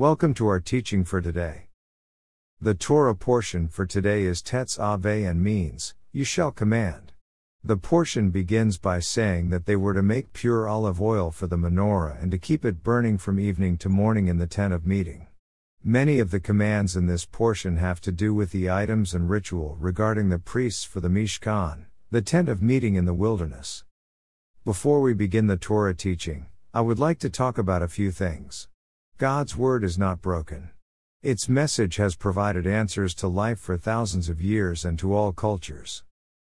Welcome to our teaching for today. The Torah portion for today is Tetzaveh and means, You shall command. The portion begins by saying that they were to make pure olive oil for the menorah and to keep it burning from evening to morning in the tent of meeting. Many of the commands in this portion have to do with the items and ritual regarding the priests for the Mishkan, the tent of meeting in the wilderness. Before we begin the Torah teaching, I would like to talk about a few things. God's Word is not broken. Its message has provided answers to life for thousands of years and to all cultures.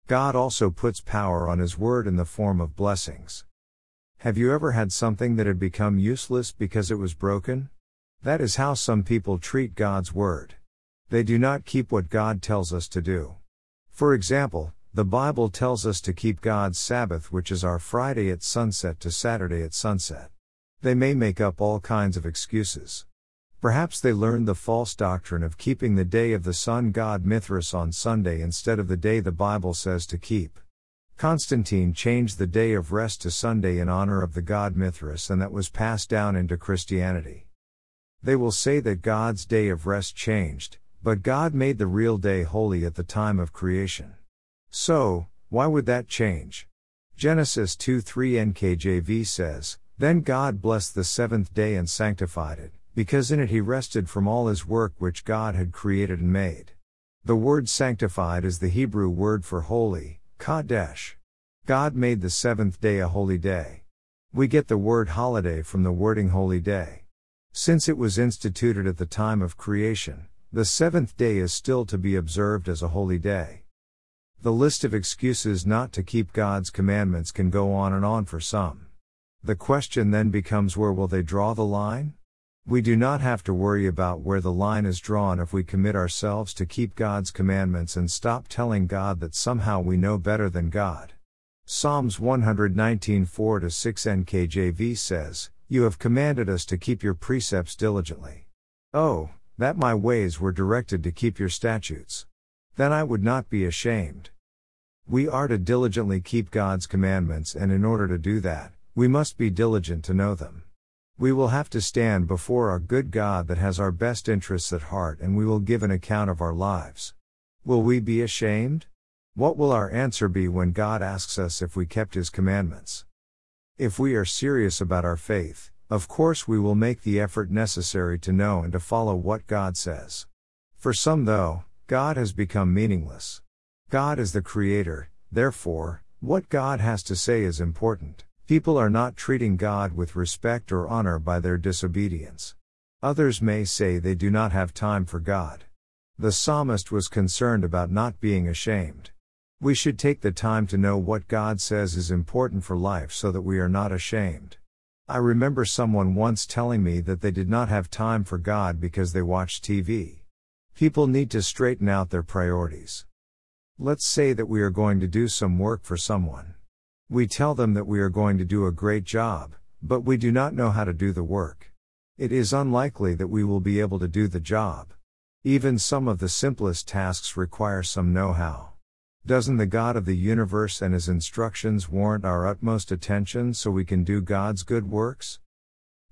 God also puts power on His Word in the form of blessings. Have you ever had something that had become useless because it was broken? That is how some people treat God's Word. They do not keep what God tells us to do. For example, the Bible tells us to keep God's Sabbath, which is our Friday at sunset to Saturday at sunset. They may make up all kinds of excuses. Perhaps they learned the false doctrine of keeping the day of the sun god Mithras on Sunday instead of the day the Bible says to keep. Constantine changed the day of rest to Sunday in honor of the god Mithras, and that was passed down into Christianity. They will say that God's day of rest changed, but God made the real day holy at the time of creation. So, why would that change? Genesis 2 3 NKJV says, then God blessed the seventh day and sanctified it, because in it he rested from all his work which God had created and made. The word sanctified is the Hebrew word for holy, Kadesh. God made the seventh day a holy day. We get the word holiday from the wording holy day. Since it was instituted at the time of creation, the seventh day is still to be observed as a holy day. The list of excuses not to keep God's commandments can go on and on for some. The question then becomes where will they draw the line? We do not have to worry about where the line is drawn if we commit ourselves to keep God's commandments and stop telling God that somehow we know better than God. Psalms 119 4 6 NKJV says, You have commanded us to keep your precepts diligently. Oh, that my ways were directed to keep your statutes. Then I would not be ashamed. We are to diligently keep God's commandments, and in order to do that, we must be diligent to know them. We will have to stand before our good God that has our best interests at heart and we will give an account of our lives. Will we be ashamed? What will our answer be when God asks us if we kept His commandments? If we are serious about our faith, of course we will make the effort necessary to know and to follow what God says. For some, though, God has become meaningless. God is the Creator, therefore, what God has to say is important. People are not treating God with respect or honor by their disobedience. Others may say they do not have time for God. The psalmist was concerned about not being ashamed. We should take the time to know what God says is important for life so that we are not ashamed. I remember someone once telling me that they did not have time for God because they watched TV. People need to straighten out their priorities. Let's say that we are going to do some work for someone. We tell them that we are going to do a great job, but we do not know how to do the work. It is unlikely that we will be able to do the job. Even some of the simplest tasks require some know how. Doesn't the God of the universe and his instructions warrant our utmost attention so we can do God's good works?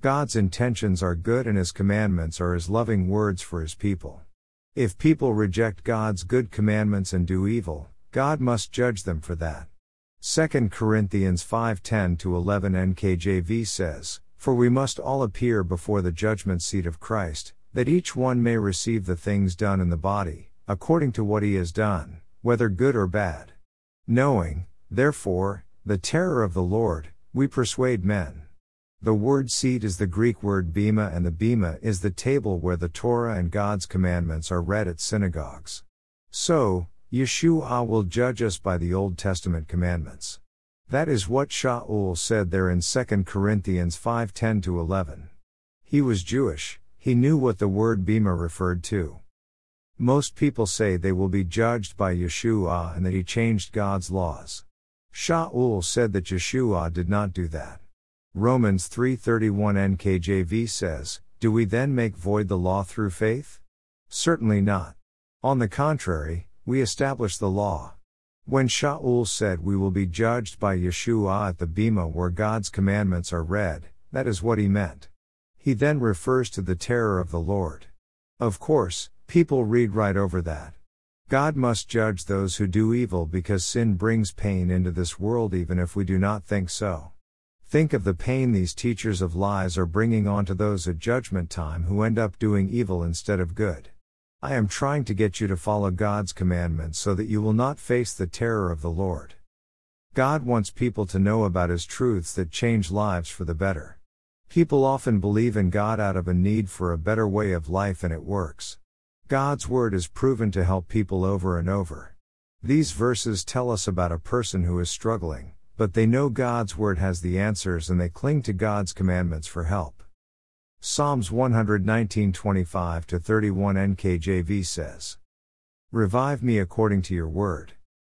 God's intentions are good and his commandments are his loving words for his people. If people reject God's good commandments and do evil, God must judge them for that. 2 Corinthians 5:10 to 11 NKJV says, "For we must all appear before the judgment seat of Christ, that each one may receive the things done in the body, according to what he has done, whether good or bad. Knowing, therefore, the terror of the Lord, we persuade men." The word seat is the Greek word bema and the bema is the table where the Torah and God's commandments are read at synagogues. So, Yeshua will judge us by the Old Testament commandments. That is what Shaul said there in 2 Corinthians 5:10 to 11. He was Jewish, he knew what the word bema referred to. Most people say they will be judged by Yeshua and that he changed God's laws. Shaul said that Yeshua did not do that. Romans 3:31 NKJV says, "Do we then make void the law through faith? Certainly not. On the contrary, we establish the law. When Shaul said we will be judged by Yeshua at the Bema where God's commandments are read, that is what he meant. He then refers to the terror of the Lord. Of course, people read right over that. God must judge those who do evil because sin brings pain into this world even if we do not think so. Think of the pain these teachers of lies are bringing onto those at judgment time who end up doing evil instead of good. I am trying to get you to follow God's commandments so that you will not face the terror of the Lord. God wants people to know about His truths that change lives for the better. People often believe in God out of a need for a better way of life and it works. God's Word is proven to help people over and over. These verses tell us about a person who is struggling, but they know God's Word has the answers and they cling to God's commandments for help. Psalms 119:25 to 31 NKJV says, Revive me according to your word.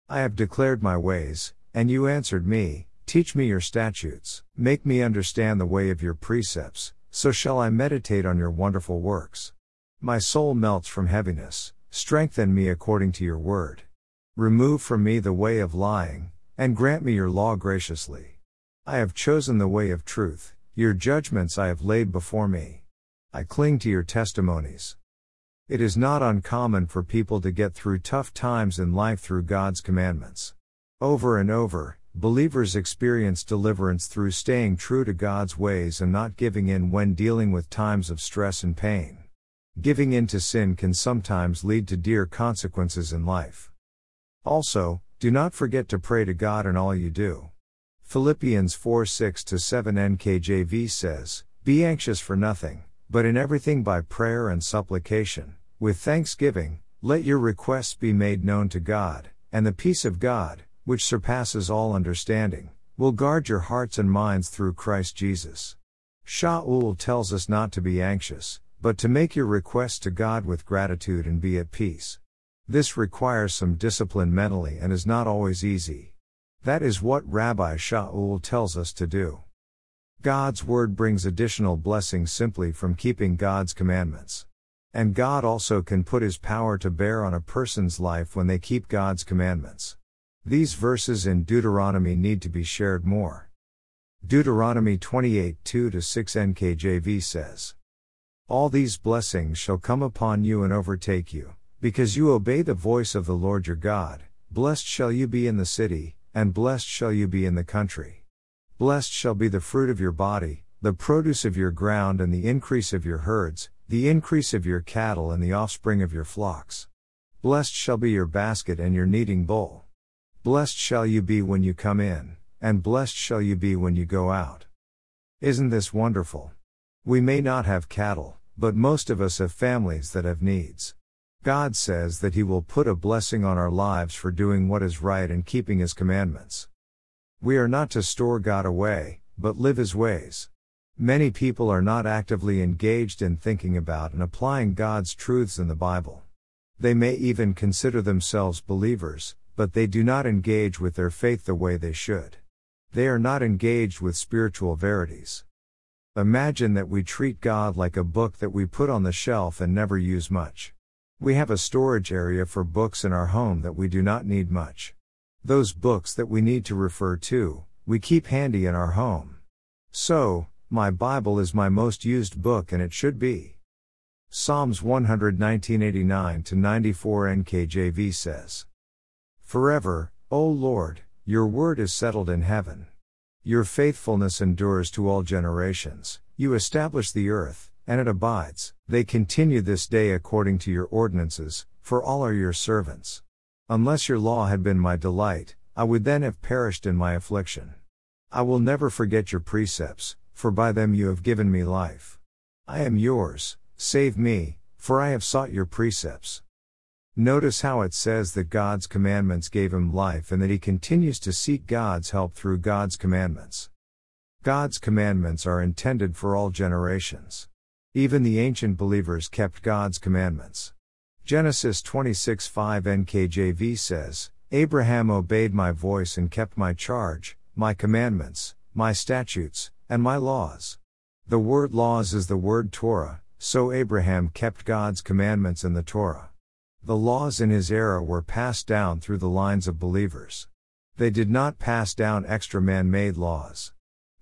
I have declared my ways, and you answered me, Teach me your statutes, make me understand the way of your precepts, so shall I meditate on your wonderful works. My soul melts from heaviness, strengthen me according to your word. Remove from me the way of lying, and grant me your law graciously. I have chosen the way of truth, your judgments I have laid before me. I cling to your testimonies. It is not uncommon for people to get through tough times in life through God's commandments. Over and over, believers experience deliverance through staying true to God's ways and not giving in when dealing with times of stress and pain. Giving in to sin can sometimes lead to dear consequences in life. Also, do not forget to pray to God in all you do. Philippians 4 6 7 NKJV says, Be anxious for nothing, but in everything by prayer and supplication, with thanksgiving, let your requests be made known to God, and the peace of God, which surpasses all understanding, will guard your hearts and minds through Christ Jesus. Shaul tells us not to be anxious, but to make your requests to God with gratitude and be at peace. This requires some discipline mentally and is not always easy. That is what Rabbi Shaul tells us to do. God's word brings additional blessings simply from keeping God's commandments. And God also can put his power to bear on a person's life when they keep God's commandments. These verses in Deuteronomy need to be shared more. Deuteronomy 28 2 6 NKJV says, all these blessings shall come upon you and overtake you, because you obey the voice of the Lord your God. Blessed shall you be in the city, and blessed shall you be in the country. Blessed shall be the fruit of your body, the produce of your ground, and the increase of your herds, the increase of your cattle, and the offspring of your flocks. Blessed shall be your basket and your kneading bowl. Blessed shall you be when you come in, and blessed shall you be when you go out. Isn't this wonderful? We may not have cattle, but most of us have families that have needs. God says that He will put a blessing on our lives for doing what is right and keeping His commandments. We are not to store God away, but live His ways. Many people are not actively engaged in thinking about and applying God's truths in the Bible. They may even consider themselves believers, but they do not engage with their faith the way they should. They are not engaged with spiritual verities. Imagine that we treat God like a book that we put on the shelf and never use much. We have a storage area for books in our home that we do not need much. Those books that we need to refer to, we keep handy in our home. So, my Bible is my most used book and it should be. Psalms 119:89 to 94 NKJV says, Forever, O Lord, your word is settled in heaven. Your faithfulness endures to all generations. You establish the earth, and it abides. They continue this day according to your ordinances, for all are your servants. Unless your law had been my delight, I would then have perished in my affliction. I will never forget your precepts, for by them you have given me life. I am yours, save me, for I have sought your precepts. Notice how it says that God's commandments gave him life and that he continues to seek God's help through God's commandments. God's commandments are intended for all generations. Even the ancient believers kept God's commandments. Genesis 26 5 NKJV says, Abraham obeyed my voice and kept my charge, my commandments, my statutes, and my laws. The word laws is the word Torah, so Abraham kept God's commandments in the Torah. The laws in his era were passed down through the lines of believers. They did not pass down extra man made laws.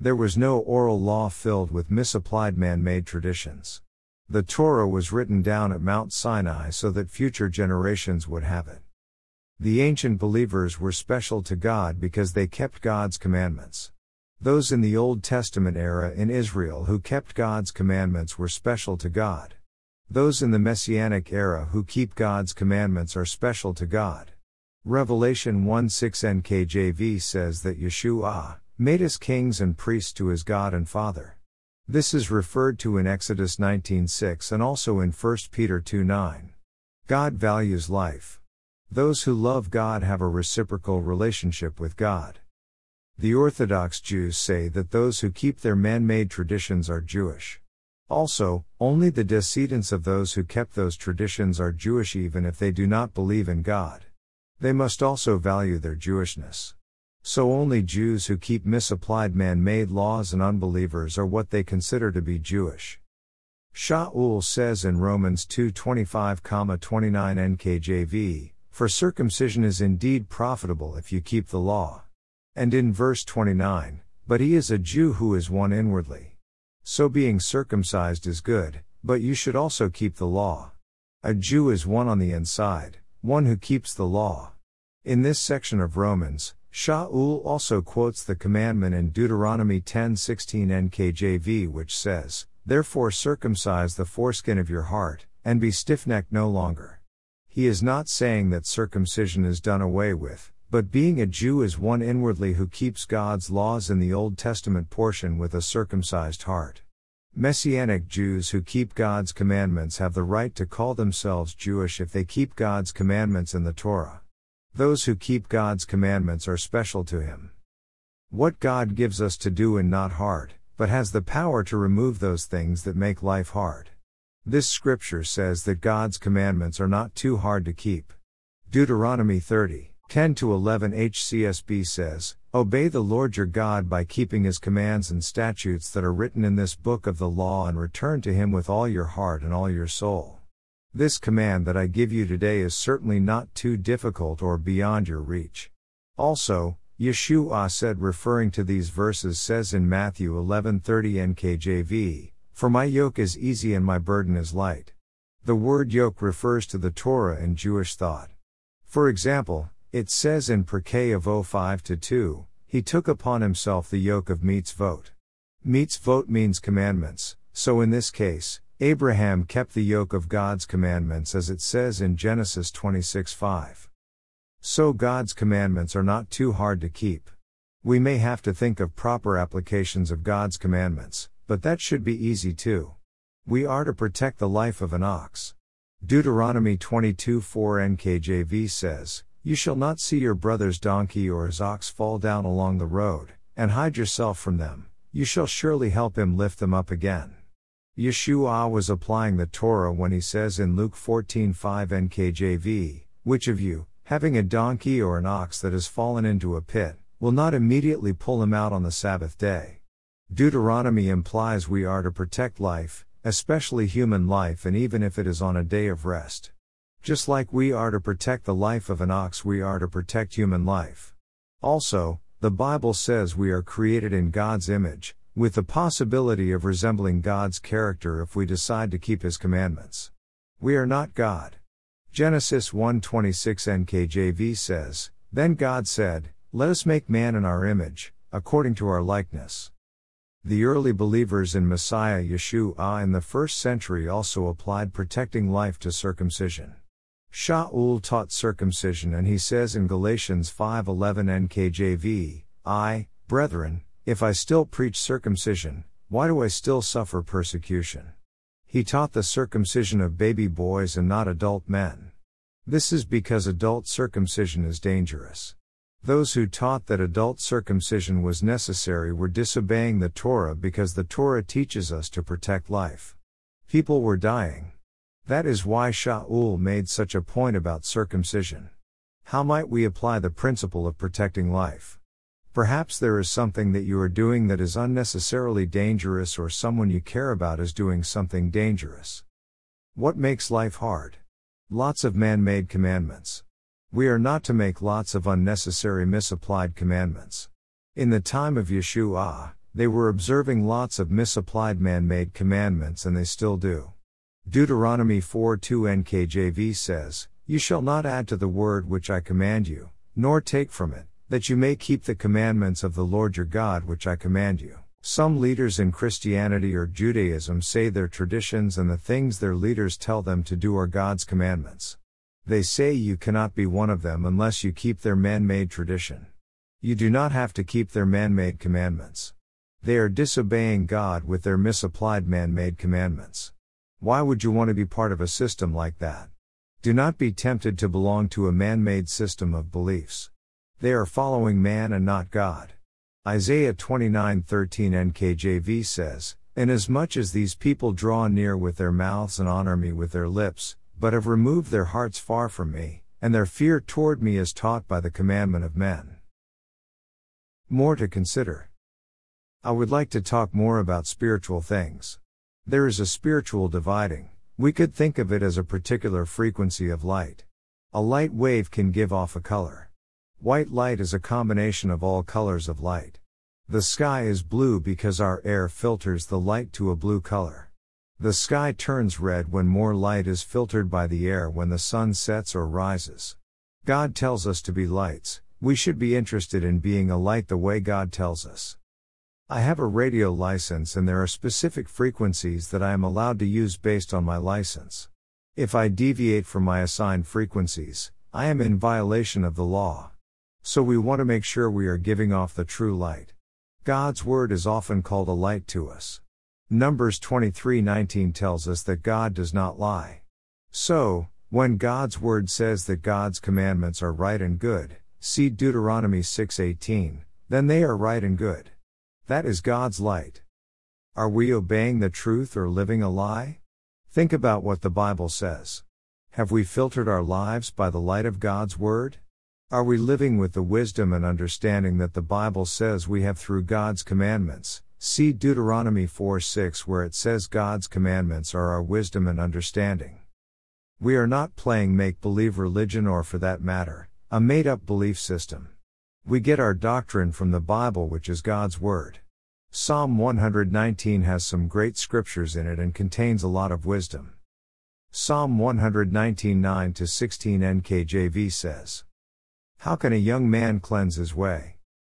There was no oral law filled with misapplied man made traditions. The Torah was written down at Mount Sinai so that future generations would have it. The ancient believers were special to God because they kept God's commandments. Those in the Old Testament era in Israel who kept God's commandments were special to God. Those in the Messianic era who keep God's commandments are special to God. Revelation 1 6 NKJV says that Yeshua made us kings and priests to his God and Father. This is referred to in Exodus 19:6 and also in 1 Peter 2:9. God values life. Those who love God have a reciprocal relationship with God. The Orthodox Jews say that those who keep their man-made traditions are Jewish. Also, only the descendants of those who kept those traditions are Jewish even if they do not believe in God. They must also value their Jewishness. So only Jews who keep misapplied man-made laws and unbelievers are what they consider to be Jewish. Shaul says in Romans 2:25-29 NKJV, "For circumcision is indeed profitable if you keep the law." And in verse 29, "But he is a Jew who is one inwardly." So being circumcised is good, but you should also keep the law. A Jew is one on the inside, one who keeps the law. In this section of Romans, Shaul also quotes the commandment in Deuteronomy 10:16 NKJV which says, "Therefore circumcise the foreskin of your heart, and be stiff-necked no longer." He is not saying that circumcision is done away with, but being a Jew is one inwardly who keeps God's laws in the Old Testament portion with a circumcised heart. Messianic Jews who keep God's commandments have the right to call themselves Jewish if they keep God's commandments in the Torah. Those who keep God's commandments are special to Him. What God gives us to do and not hard, but has the power to remove those things that make life hard. This scripture says that God's commandments are not too hard to keep. Deuteronomy 30, 10 to 11 HCSB says, Obey the Lord your God by keeping his commands and statutes that are written in this book of the law and return to him with all your heart and all your soul. This command that I give you today is certainly not too difficult or beyond your reach. Also, Yeshua said referring to these verses says in Matthew 11:30 NKJV, "For my yoke is easy and my burden is light." The word yoke refers to the Torah in Jewish thought. For example, it says in Pirkei Avot 5 2, he took upon himself the yoke of mitzvot. Mitzvot means commandments, so in this case, Abraham kept the yoke of God's commandments as it says in Genesis 26 5. So God's commandments are not too hard to keep. We may have to think of proper applications of God's commandments, but that should be easy too. We are to protect the life of an ox. Deuteronomy 22 4 NKJV says, You shall not see your brother's donkey or his ox fall down along the road, and hide yourself from them, you shall surely help him lift them up again. Yeshua was applying the Torah when he says in Luke 14:5 NKJV, Which of you, having a donkey or an ox that has fallen into a pit, will not immediately pull him out on the Sabbath day? Deuteronomy implies we are to protect life, especially human life, and even if it is on a day of rest. Just like we are to protect the life of an ox, we are to protect human life. Also, the Bible says we are created in God's image, with the possibility of resembling God's character if we decide to keep his commandments. We are not God. Genesis 1:26 NKJV says, Then God said, Let us make man in our image, according to our likeness. The early believers in Messiah Yeshua in the first century also applied protecting life to circumcision. Shaul taught circumcision and he says in Galatians 5:11 NKJV, I, brethren, if I still preach circumcision, why do I still suffer persecution? He taught the circumcision of baby boys and not adult men. This is because adult circumcision is dangerous. Those who taught that adult circumcision was necessary were disobeying the Torah because the Torah teaches us to protect life. People were dying. That is why Shaul made such a point about circumcision. How might we apply the principle of protecting life? Perhaps there is something that you are doing that is unnecessarily dangerous, or someone you care about is doing something dangerous. What makes life hard? Lots of man made commandments. We are not to make lots of unnecessary misapplied commandments. In the time of Yeshua, they were observing lots of misapplied man made commandments and they still do. Deuteronomy 4 2 NKJV says, You shall not add to the word which I command you, nor take from it, that you may keep the commandments of the Lord your God which I command you. Some leaders in Christianity or Judaism say their traditions and the things their leaders tell them to do are God's commandments. They say you cannot be one of them unless you keep their man made tradition. You do not have to keep their man made commandments. They are disobeying God with their misapplied man made commandments. Why would you want to be part of a system like that? Do not be tempted to belong to a man made system of beliefs. They are following man and not God. Isaiah 29:13 NKJV says, Inasmuch as these people draw near with their mouths and honor me with their lips, but have removed their hearts far from me, and their fear toward me is taught by the commandment of men. More to consider. I would like to talk more about spiritual things. There is a spiritual dividing. We could think of it as a particular frequency of light. A light wave can give off a color. White light is a combination of all colors of light. The sky is blue because our air filters the light to a blue color. The sky turns red when more light is filtered by the air when the sun sets or rises. God tells us to be lights, we should be interested in being a light the way God tells us. I have a radio license and there are specific frequencies that I am allowed to use based on my license. If I deviate from my assigned frequencies, I am in violation of the law. So we want to make sure we are giving off the true light. God's word is often called a light to us. Numbers 23:19 tells us that God does not lie. So, when God's word says that God's commandments are right and good, see Deuteronomy 6:18, then they are right and good. That is God's light. Are we obeying the truth or living a lie? Think about what the Bible says. Have we filtered our lives by the light of God's Word? Are we living with the wisdom and understanding that the Bible says we have through God's commandments? See Deuteronomy 4 6, where it says God's commandments are our wisdom and understanding. We are not playing make believe religion or, for that matter, a made up belief system. We get our doctrine from the Bible, which is God's Word. Psalm 119 has some great scriptures in it and contains a lot of wisdom. Psalm 119 9 16 NKJV says, How can a young man cleanse his way?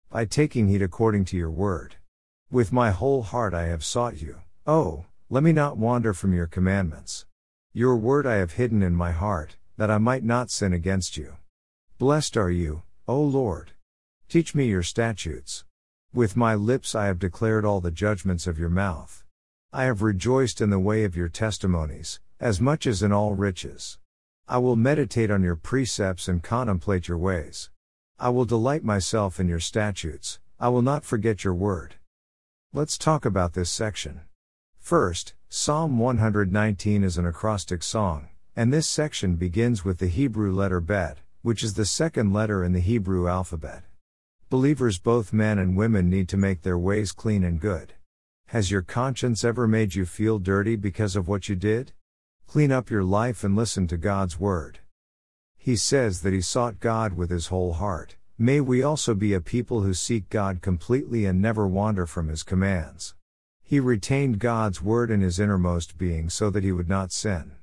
By taking heed according to your word. With my whole heart I have sought you. Oh, let me not wander from your commandments. Your word I have hidden in my heart, that I might not sin against you. Blessed are you, O Lord. Teach me your statutes. With my lips I have declared all the judgments of your mouth. I have rejoiced in the way of your testimonies, as much as in all riches. I will meditate on your precepts and contemplate your ways. I will delight myself in your statutes, I will not forget your word. Let's talk about this section. First, Psalm 119 is an acrostic song, and this section begins with the Hebrew letter Bet, which is the second letter in the Hebrew alphabet. Believers, both men and women, need to make their ways clean and good. Has your conscience ever made you feel dirty because of what you did? Clean up your life and listen to God's word. He says that he sought God with his whole heart. May we also be a people who seek God completely and never wander from his commands. He retained God's word in his innermost being so that he would not sin.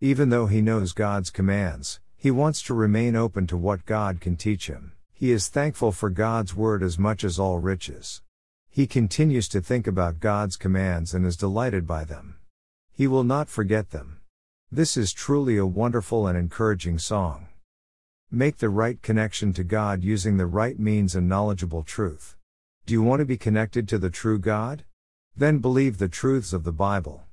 Even though he knows God's commands, he wants to remain open to what God can teach him. He is thankful for God's word as much as all riches. He continues to think about God's commands and is delighted by them. He will not forget them. This is truly a wonderful and encouraging song. Make the right connection to God using the right means and knowledgeable truth. Do you want to be connected to the true God? Then believe the truths of the Bible.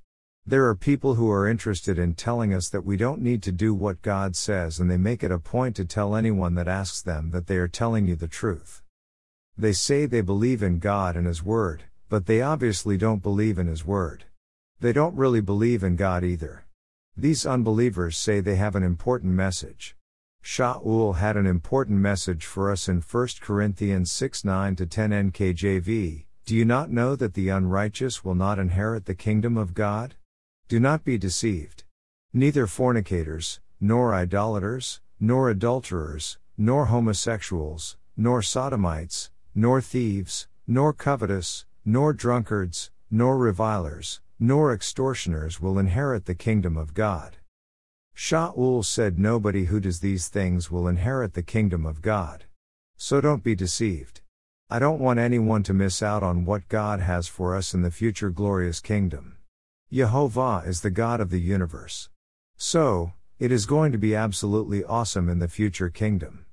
There are people who are interested in telling us that we don't need to do what God says, and they make it a point to tell anyone that asks them that they are telling you the truth. They say they believe in God and His Word, but they obviously don't believe in His Word. They don't really believe in God either. These unbelievers say they have an important message. Shaul had an important message for us in 1 Corinthians 6 9 10 NKJV. Do you not know that the unrighteous will not inherit the kingdom of God? Do not be deceived. Neither fornicators, nor idolaters, nor adulterers, nor homosexuals, nor sodomites, nor thieves, nor covetous, nor drunkards, nor revilers, nor extortioners will inherit the kingdom of God. Shaul said nobody who does these things will inherit the kingdom of God. So don't be deceived. I don't want anyone to miss out on what God has for us in the future glorious kingdom. Jehovah is the God of the universe. So, it is going to be absolutely awesome in the future kingdom.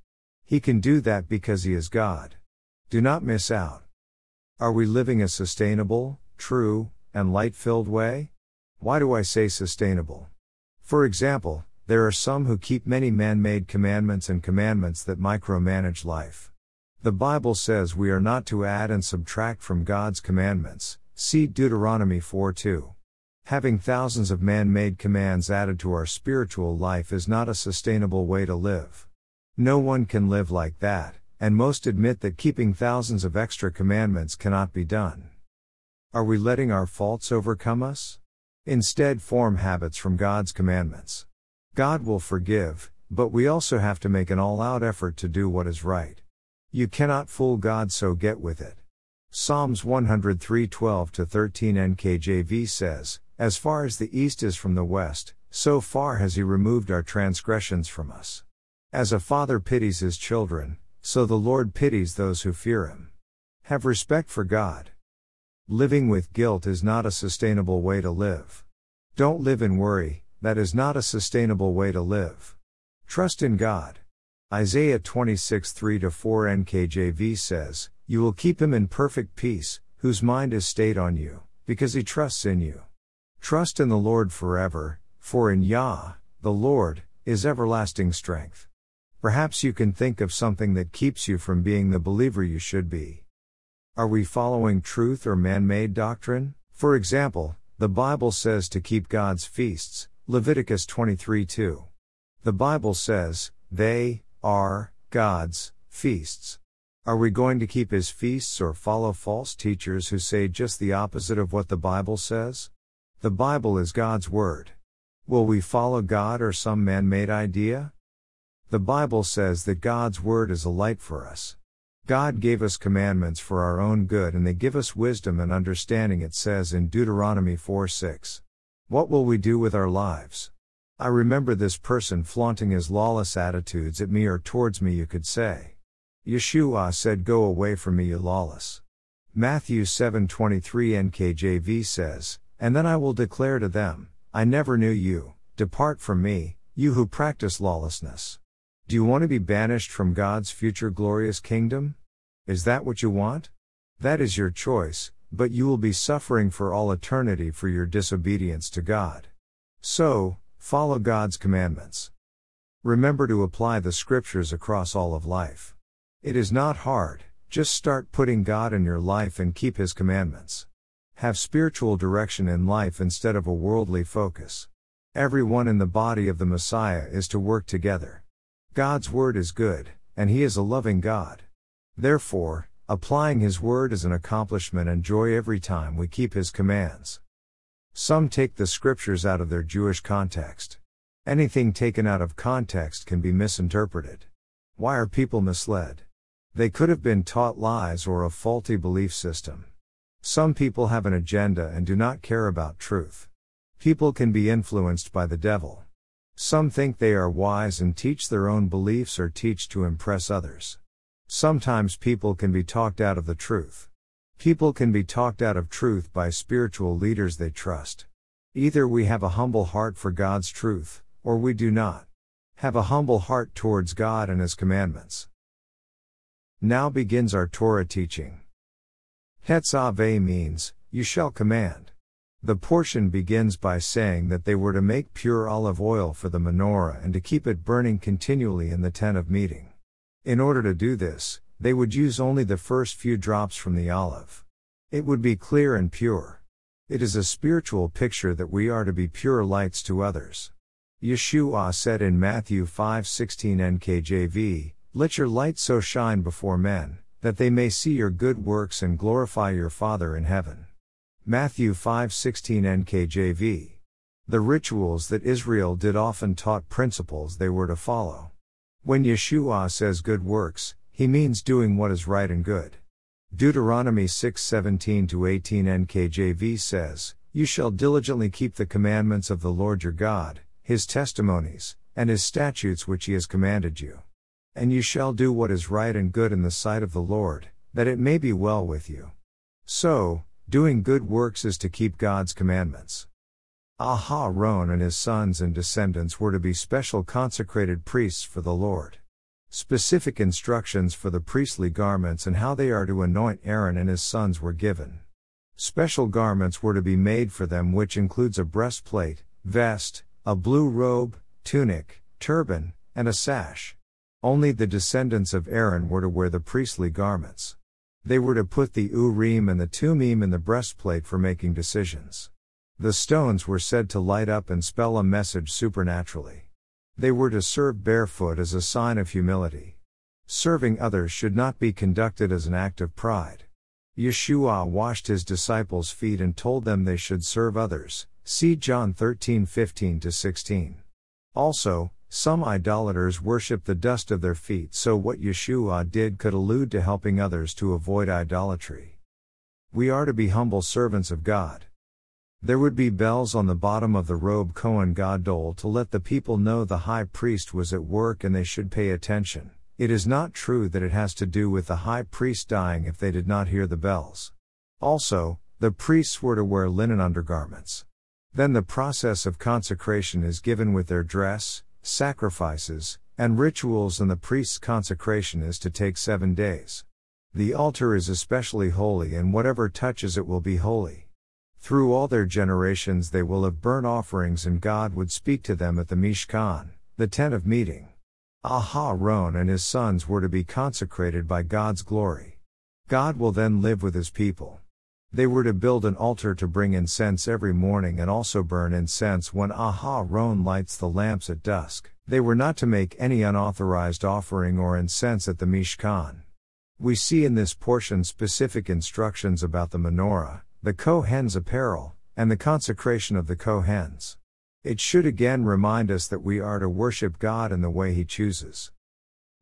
He can do that because He is God. Do not miss out. Are we living a sustainable, true, and light filled way? Why do I say sustainable? For example, there are some who keep many man made commandments and commandments that micromanage life. The Bible says we are not to add and subtract from God's commandments. See Deuteronomy 4 2. Having thousands of man made commands added to our spiritual life is not a sustainable way to live. No one can live like that, and most admit that keeping thousands of extra commandments cannot be done. Are we letting our faults overcome us? Instead, form habits from God's commandments. God will forgive, but we also have to make an all out effort to do what is right. You cannot fool God, so get with it. Psalms 103 12 13 NKJV says, As far as the east is from the west, so far has He removed our transgressions from us. As a father pities his children, so the Lord pities those who fear Him. Have respect for God. Living with guilt is not a sustainable way to live. Don't live in worry, that is not a sustainable way to live. Trust in God. Isaiah 26 3 4 NKJV says, You will keep him in perfect peace, whose mind is stayed on you, because he trusts in you. Trust in the Lord forever, for in Yah, the Lord, is everlasting strength. Perhaps you can think of something that keeps you from being the believer you should be. Are we following truth or man made doctrine? For example, the Bible says to keep God's feasts, Leviticus 23 2. The Bible says, they are God's feasts. Are we going to keep his feasts or follow false teachers who say just the opposite of what the Bible says? The Bible is God's Word. Will we follow God or some man made idea? The Bible says that God's Word is a light for us. God gave us commandments for our own good and they give us wisdom and understanding, it says in Deuteronomy 4 6. What will we do with our lives? I remember this person flaunting his lawless attitudes at me or towards me, you could say. Yeshua said, Go away from me, you lawless. Matthew 7:23 NKJV says, And then I will declare to them, I never knew you, depart from me, you who practice lawlessness. Do you want to be banished from God's future glorious kingdom? Is that what you want? That is your choice, but you will be suffering for all eternity for your disobedience to God. So, follow God's commandments. Remember to apply the scriptures across all of life. It is not hard, just start putting God in your life and keep His commandments. Have spiritual direction in life instead of a worldly focus. Everyone in the body of the Messiah is to work together. God's word is good, and He is a loving God. Therefore, applying His word is an accomplishment and joy every time we keep His commands. Some take the scriptures out of their Jewish context. Anything taken out of context can be misinterpreted. Why are people misled? They could have been taught lies or a faulty belief system. Some people have an agenda and do not care about truth. People can be influenced by the devil. Some think they are wise and teach their own beliefs or teach to impress others. Sometimes people can be talked out of the truth. People can be talked out of truth by spiritual leaders they trust. Either we have a humble heart for God's truth, or we do not. Have a humble heart towards God and His commandments. Now begins our Torah teaching. Tetzaveh means, you shall command. The portion begins by saying that they were to make pure olive oil for the menorah and to keep it burning continually in the tent of meeting. In order to do this, they would use only the first few drops from the olive. It would be clear and pure. It is a spiritual picture that we are to be pure lights to others. Yeshua said in Matthew 5:16 NKJV, "Let your light so shine before men, that they may see your good works and glorify your Father in heaven." Matthew 5:16 NKJV. The rituals that Israel did often taught principles they were to follow. When Yeshua says good works, he means doing what is right and good. Deuteronomy 6:17 to 18 NKJV says, "You shall diligently keep the commandments of the Lord your God, his testimonies, and his statutes which he has commanded you. And you shall do what is right and good in the sight of the Lord, that it may be well with you." So, doing good works is to keep God's commandments. Aharon and his sons and descendants were to be special consecrated priests for the Lord. Specific instructions for the priestly garments and how they are to anoint Aaron and his sons were given. Special garments were to be made for them, which includes a breastplate, vest, a blue robe, tunic, turban, and a sash. Only the descendants of Aaron were to wear the priestly garments. They were to put the Urim and the Tumim in the breastplate for making decisions. The stones were said to light up and spell a message supernaturally. They were to serve barefoot as a sign of humility. Serving others should not be conducted as an act of pride. Yeshua washed his disciples' feet and told them they should serve others. See John 13:15 16. Also, some idolaters worship the dust of their feet, so what Yeshua did could allude to helping others to avoid idolatry. We are to be humble servants of God. There would be bells on the bottom of the robe Kohen Gadol to let the people know the high priest was at work and they should pay attention. It is not true that it has to do with the high priest dying if they did not hear the bells. Also, the priests were to wear linen undergarments. Then the process of consecration is given with their dress, sacrifices, and rituals, and the priest's consecration is to take seven days. The altar is especially holy, and whatever touches it will be holy. Through all their generations they will have burnt offerings and God would speak to them at the Mishkan, the tent of meeting. Aharon and his sons were to be consecrated by God's glory. God will then live with his people. They were to build an altar to bring incense every morning and also burn incense when Aharon lights the lamps at dusk. They were not to make any unauthorized offering or incense at the Mishkan. We see in this portion specific instructions about the menorah, the Kohen's apparel, and the consecration of the Kohens. It should again remind us that we are to worship God in the way He chooses.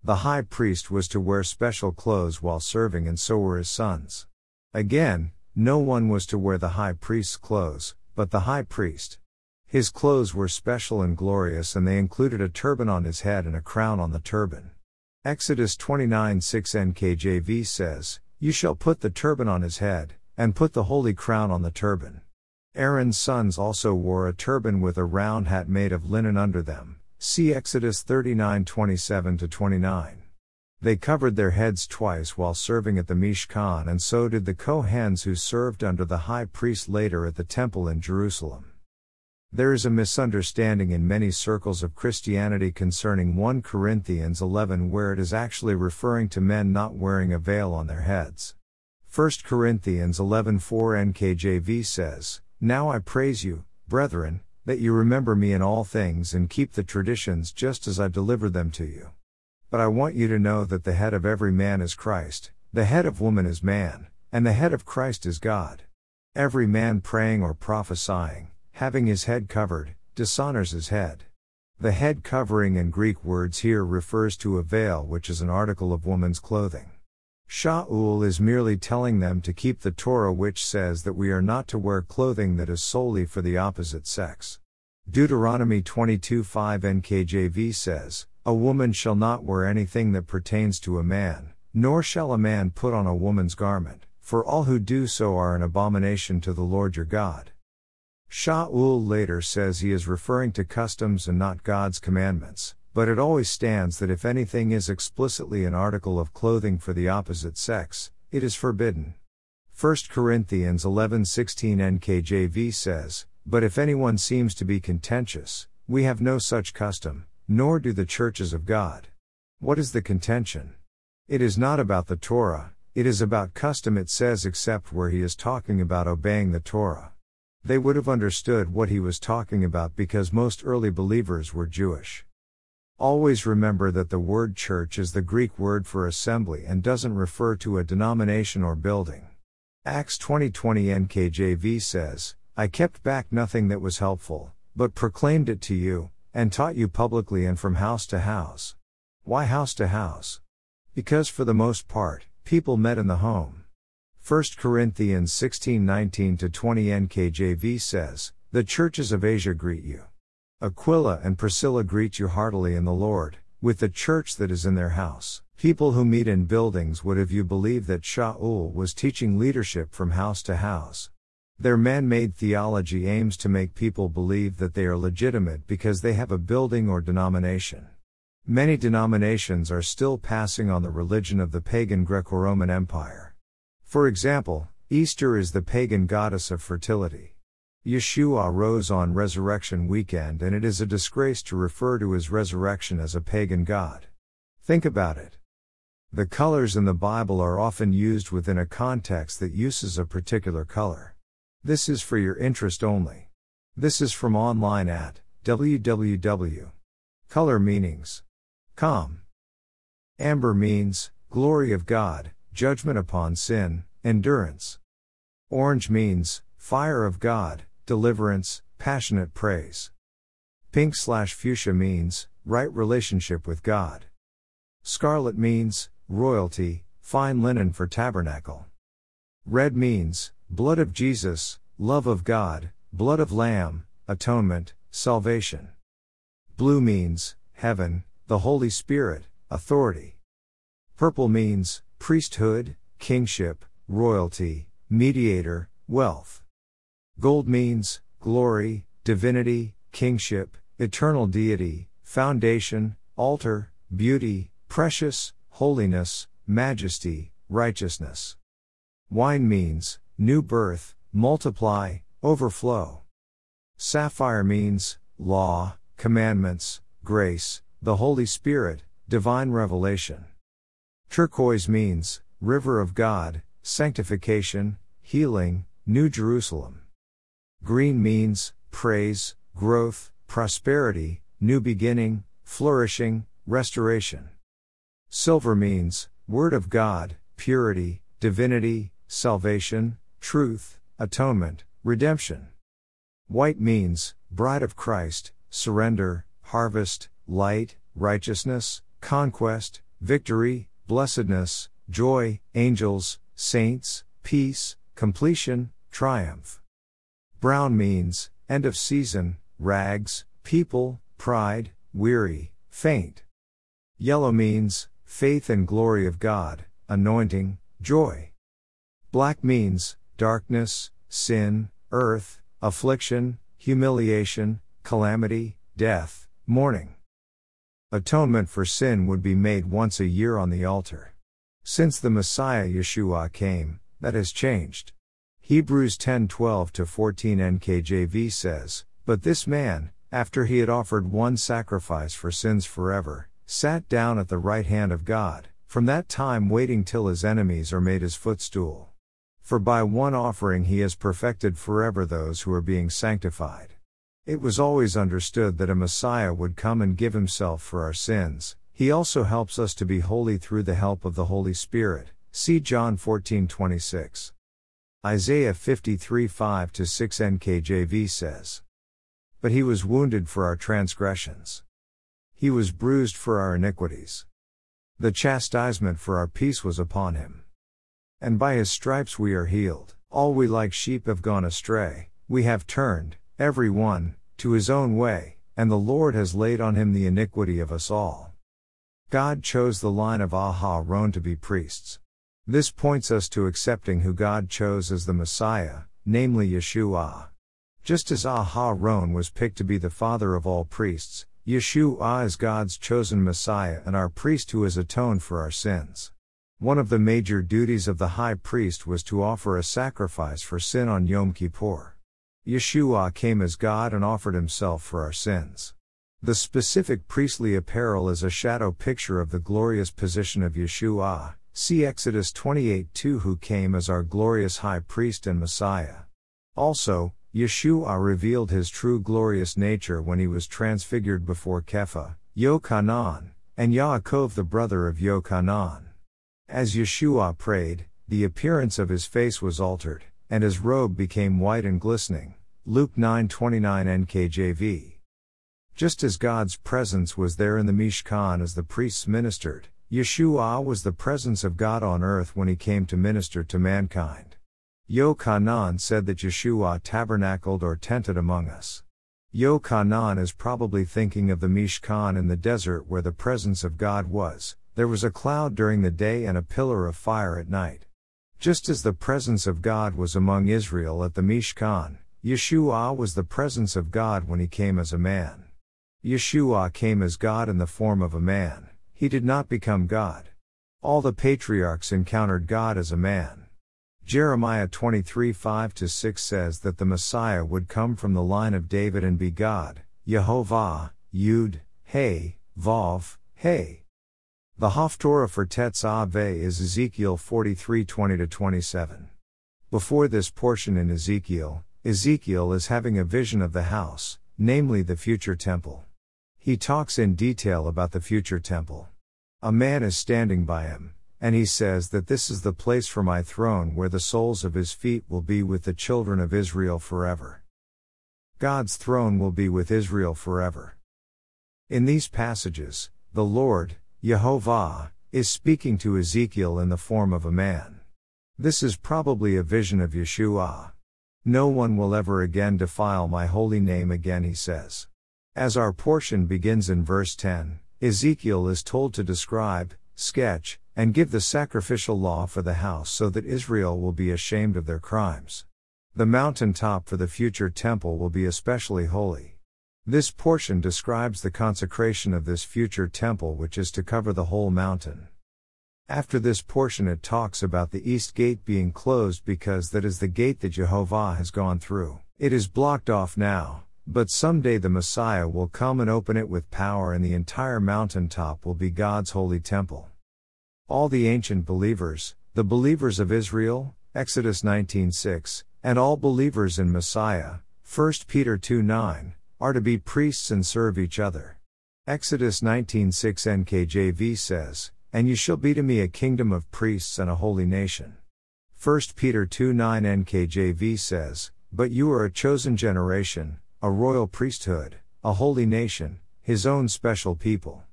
The high priest was to wear special clothes while serving, and so were his sons. Again, no one was to wear the high priest's clothes, but the high priest. His clothes were special and glorious, and they included a turban on his head and a crown on the turban. Exodus 29 6 NKJV says, You shall put the turban on his head, and put the holy crown on the turban. Aaron's sons also wore a turban with a round hat made of linen under them. See Exodus 39 27 29. They covered their heads twice while serving at the Mishkan, and so did the Kohens who served under the high priest later at the temple in Jerusalem. There is a misunderstanding in many circles of Christianity concerning 1 Corinthians 11 where it is actually referring to men not wearing a veil on their heads. 1 Corinthians 11:4 NKJV says, "Now I praise you, brethren, that you remember me in all things and keep the traditions just as I delivered them to you. But I want you to know that the head of every man is Christ, the head of woman is man, and the head of Christ is God. Every man praying or prophesying, having his head covered, dishonors his head." The head covering in Greek words here refers to a veil, which is an article of woman's clothing. Shaul is merely telling them to keep the Torah, which says that we are not to wear clothing that is solely for the opposite sex. Deuteronomy 22:5 NKJV says, A woman shall not wear anything that pertains to a man, nor shall a man put on a woman's garment, for all who do so are an abomination to the Lord your God. Shaul later says he is referring to customs and not God's commandments, but it always stands that if anything is explicitly an article of clothing for the opposite sex, it is forbidden. 1 Corinthians 11:16 NKJV says, "But if anyone seems to be contentious, we have no such custom, nor do the churches of God." What is the contention? It is not about the Torah, it is about custom it says except where he is talking about obeying the Torah. They would have understood what he was talking about because most early believers were Jewish. Always remember that the word church is the Greek word for assembly and doesn't refer to a denomination or building. Acts 2020 NKJV says, I kept back nothing that was helpful, but proclaimed it to you, and taught you publicly and from house to house. Why house to house? Because for the most part, people met in the home. 1 Corinthians 16:19 to 20 NKJV says, "The churches of Asia greet you. Aquila and Priscilla greet you heartily in the Lord, with the church that is in their house. People who meet in buildings would have you believe that Shaul was teaching leadership from house to house. Their man made theology aims to make people believe that they are legitimate because they have a building or denomination. Many denominations are still passing on the religion of the pagan Greco Roman Empire. For example, Easter is the pagan goddess of fertility. Yeshua rose on resurrection weekend and it is a disgrace to refer to his resurrection as a pagan god. Think about it. The colors in the Bible are often used within a context that uses a particular color. This is for your interest only. This is from online at www. Color meanings. Com. Amber means glory of God, judgment upon sin, endurance. Orange means fire of God, deliverance, passionate praise. Pink slash fuchsia means right relationship with God. Scarlet means royalty, fine linen for tabernacle. Red means blood of Jesus, love of God, blood of Lamb, atonement, salvation. Blue means heaven, the Holy Spirit, authority. Purple means priesthood, kingship, royalty, mediator, wealth. Gold means glory, divinity, kingship, eternal deity, foundation, altar, beauty, precious, holiness, majesty, righteousness. Wine means new birth, multiply, overflow. Sapphire means law, commandments, grace, the Holy Spirit, divine revelation. Turquoise means river of God, sanctification, healing, New Jerusalem. Green means praise, growth, prosperity, new beginning, flourishing, restoration. Silver means word of God, purity, divinity, salvation, truth, atonement, redemption. White means bride of Christ, surrender, harvest, light, righteousness, conquest, victory, blessedness, joy, angels, saints, peace, completion, triumph. Brown means end of season, rags, people, pride, weary, faint. Yellow means faith and glory of God, anointing, joy. Black means darkness, sin, earth, affliction, humiliation, calamity, death, mourning. Atonement for sin would be made once a year on the altar. Since the Messiah Yeshua came, that has changed. Hebrews 10:12 to 14 NKJV says, "But this man, after he had offered one sacrifice for sins forever, sat down at the right hand of God, from that time waiting till his enemies are made his footstool. For by one offering he has perfected forever those who are being sanctified." It was always understood that a Messiah would come and give himself for our sins, he also helps us to be holy through the help of the Holy Spirit. See John 14:26. Isaiah 53 5 6 NKJV says. But he was wounded for our transgressions. He was bruised for our iniquities. The chastisement for our peace was upon him. And by his stripes we are healed. All we like sheep have gone astray, we have turned, every one, to his own way, and the Lord has laid on him the iniquity of us all. God chose the line of Aharon to be priests. This points us to accepting who God chose as the Messiah, namely Yeshua. Just as Aharon was picked to be the father of all priests, Yeshua is God's chosen Messiah and our priest who has atoned for our sins. One of the major duties of the high priest was to offer a sacrifice for sin on Yom Kippur. Yeshua came as God and offered himself for our sins. The specific priestly apparel is a shadow picture of the glorious position of Yeshua. See Exodus 28 2 who came as our glorious high priest and Messiah. Also, Yeshua revealed his true glorious nature when he was transfigured before Kepha, Yochanan, and Yaakov the brother of Yochanan. As Yeshua prayed, the appearance of his face was altered, and his robe became white and glistening. Luke 9:29 NKJV. Just as God's presence was there in the Mishkan as the priests ministered, Yeshua was the presence of God on earth when he came to minister to mankind. Yochanan said that Yeshua tabernacled or tented among us. Yochanan is probably thinking of the Mishkan in the desert where the presence of God was. There was a cloud during the day and a pillar of fire at night. Just as the presence of God was among Israel at the Mishkan, Yeshua was the presence of God when he came as a man. Yeshua came as God in the form of a man, he did not become God. All the patriarchs encountered God as a man. Jeremiah 23 5 6 says that the Messiah would come from the line of David and be God, Yehovah, Yud, Hey, Vav, Hey. The Haftorah for Tetzaveh is Ezekiel 43 20 27. Before this portion in Ezekiel, Ezekiel is having a vision of the house, namely the future temple. He talks in detail about the future temple. A man is standing by him, and he says that this is the place for my throne where the soles of his feet will be with the children of Israel forever. God's throne will be with Israel forever. In these passages, the Lord, Yehovah, is speaking to Ezekiel in the form of a man. This is probably a vision of Yeshua. No one will ever again defile my holy name again, he says. As our portion begins in verse 10, Ezekiel is told to describe, sketch, and give the sacrificial law for the house so that Israel will be ashamed of their crimes. The mountain top for the future temple will be especially holy. This portion describes the consecration of this future temple, which is to cover the whole mountain. After this portion, it talks about the east gate being closed because that is the gate that Jehovah has gone through. It is blocked off now, but someday the Messiah will come and open it with power, and the entire mountain top will be God's holy temple. All the ancient believers, the believers of Israel, Exodus 19:6, and all believers in Messiah, 1 Peter 2:9, are to be priests and serve each other. Exodus 19:6 NKJV says, "And you shall be to me a kingdom of priests and a holy nation." 1 Peter 2:9 NKJV says, "But you are a chosen generation, a royal priesthood, a holy nation, his own special people."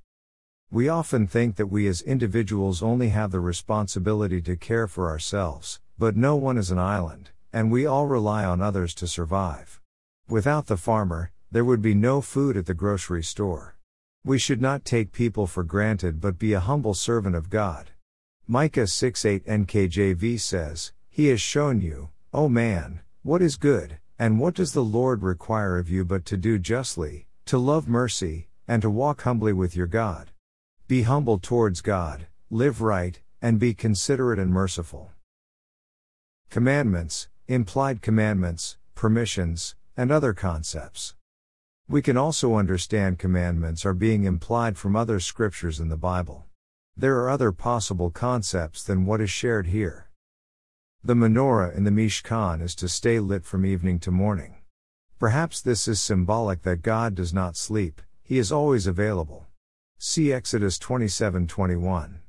We often think that we as individuals only have the responsibility to care for ourselves, but no one is an island, and we all rely on others to survive. Without the farmer, there would be no food at the grocery store. We should not take people for granted but be a humble servant of God. Micah 6:8 NKJV says, He has shown you, O man, what is good, and what does the Lord require of you but to do justly, to love mercy, and to walk humbly with your God. Be humble towards God, live right, and be considerate and merciful. Commandments, implied commandments, permissions, and other concepts. We can also understand commandments are being implied from other scriptures in the Bible. There are other possible concepts than what is shared here. The menorah in the Mishkan is to stay lit from evening to morning. Perhaps this is symbolic that God does not sleep, he is always available. See Exodus 27:21.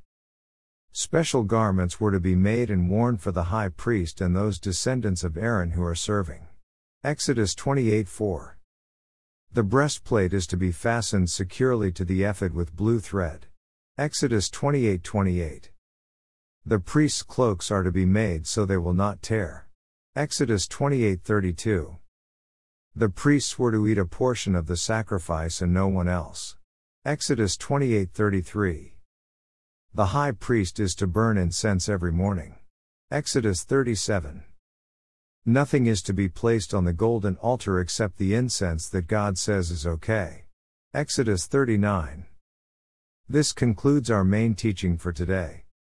Special garments were to be made and worn for the high priest and those descendants of Aaron who are serving. Exodus 28:4. The breastplate is to be fastened securely to the ephod with blue thread. Exodus 28:28. The priest's cloaks are to be made so they will not tear. Exodus 28:32. The priests were to eat a portion of the sacrifice and no one else. Exodus 28:33. The high priest is to burn incense every morning. Exodus 37. Nothing is to be placed on the golden altar except the incense that God says is okay. Exodus 39. This concludes our main teaching for today.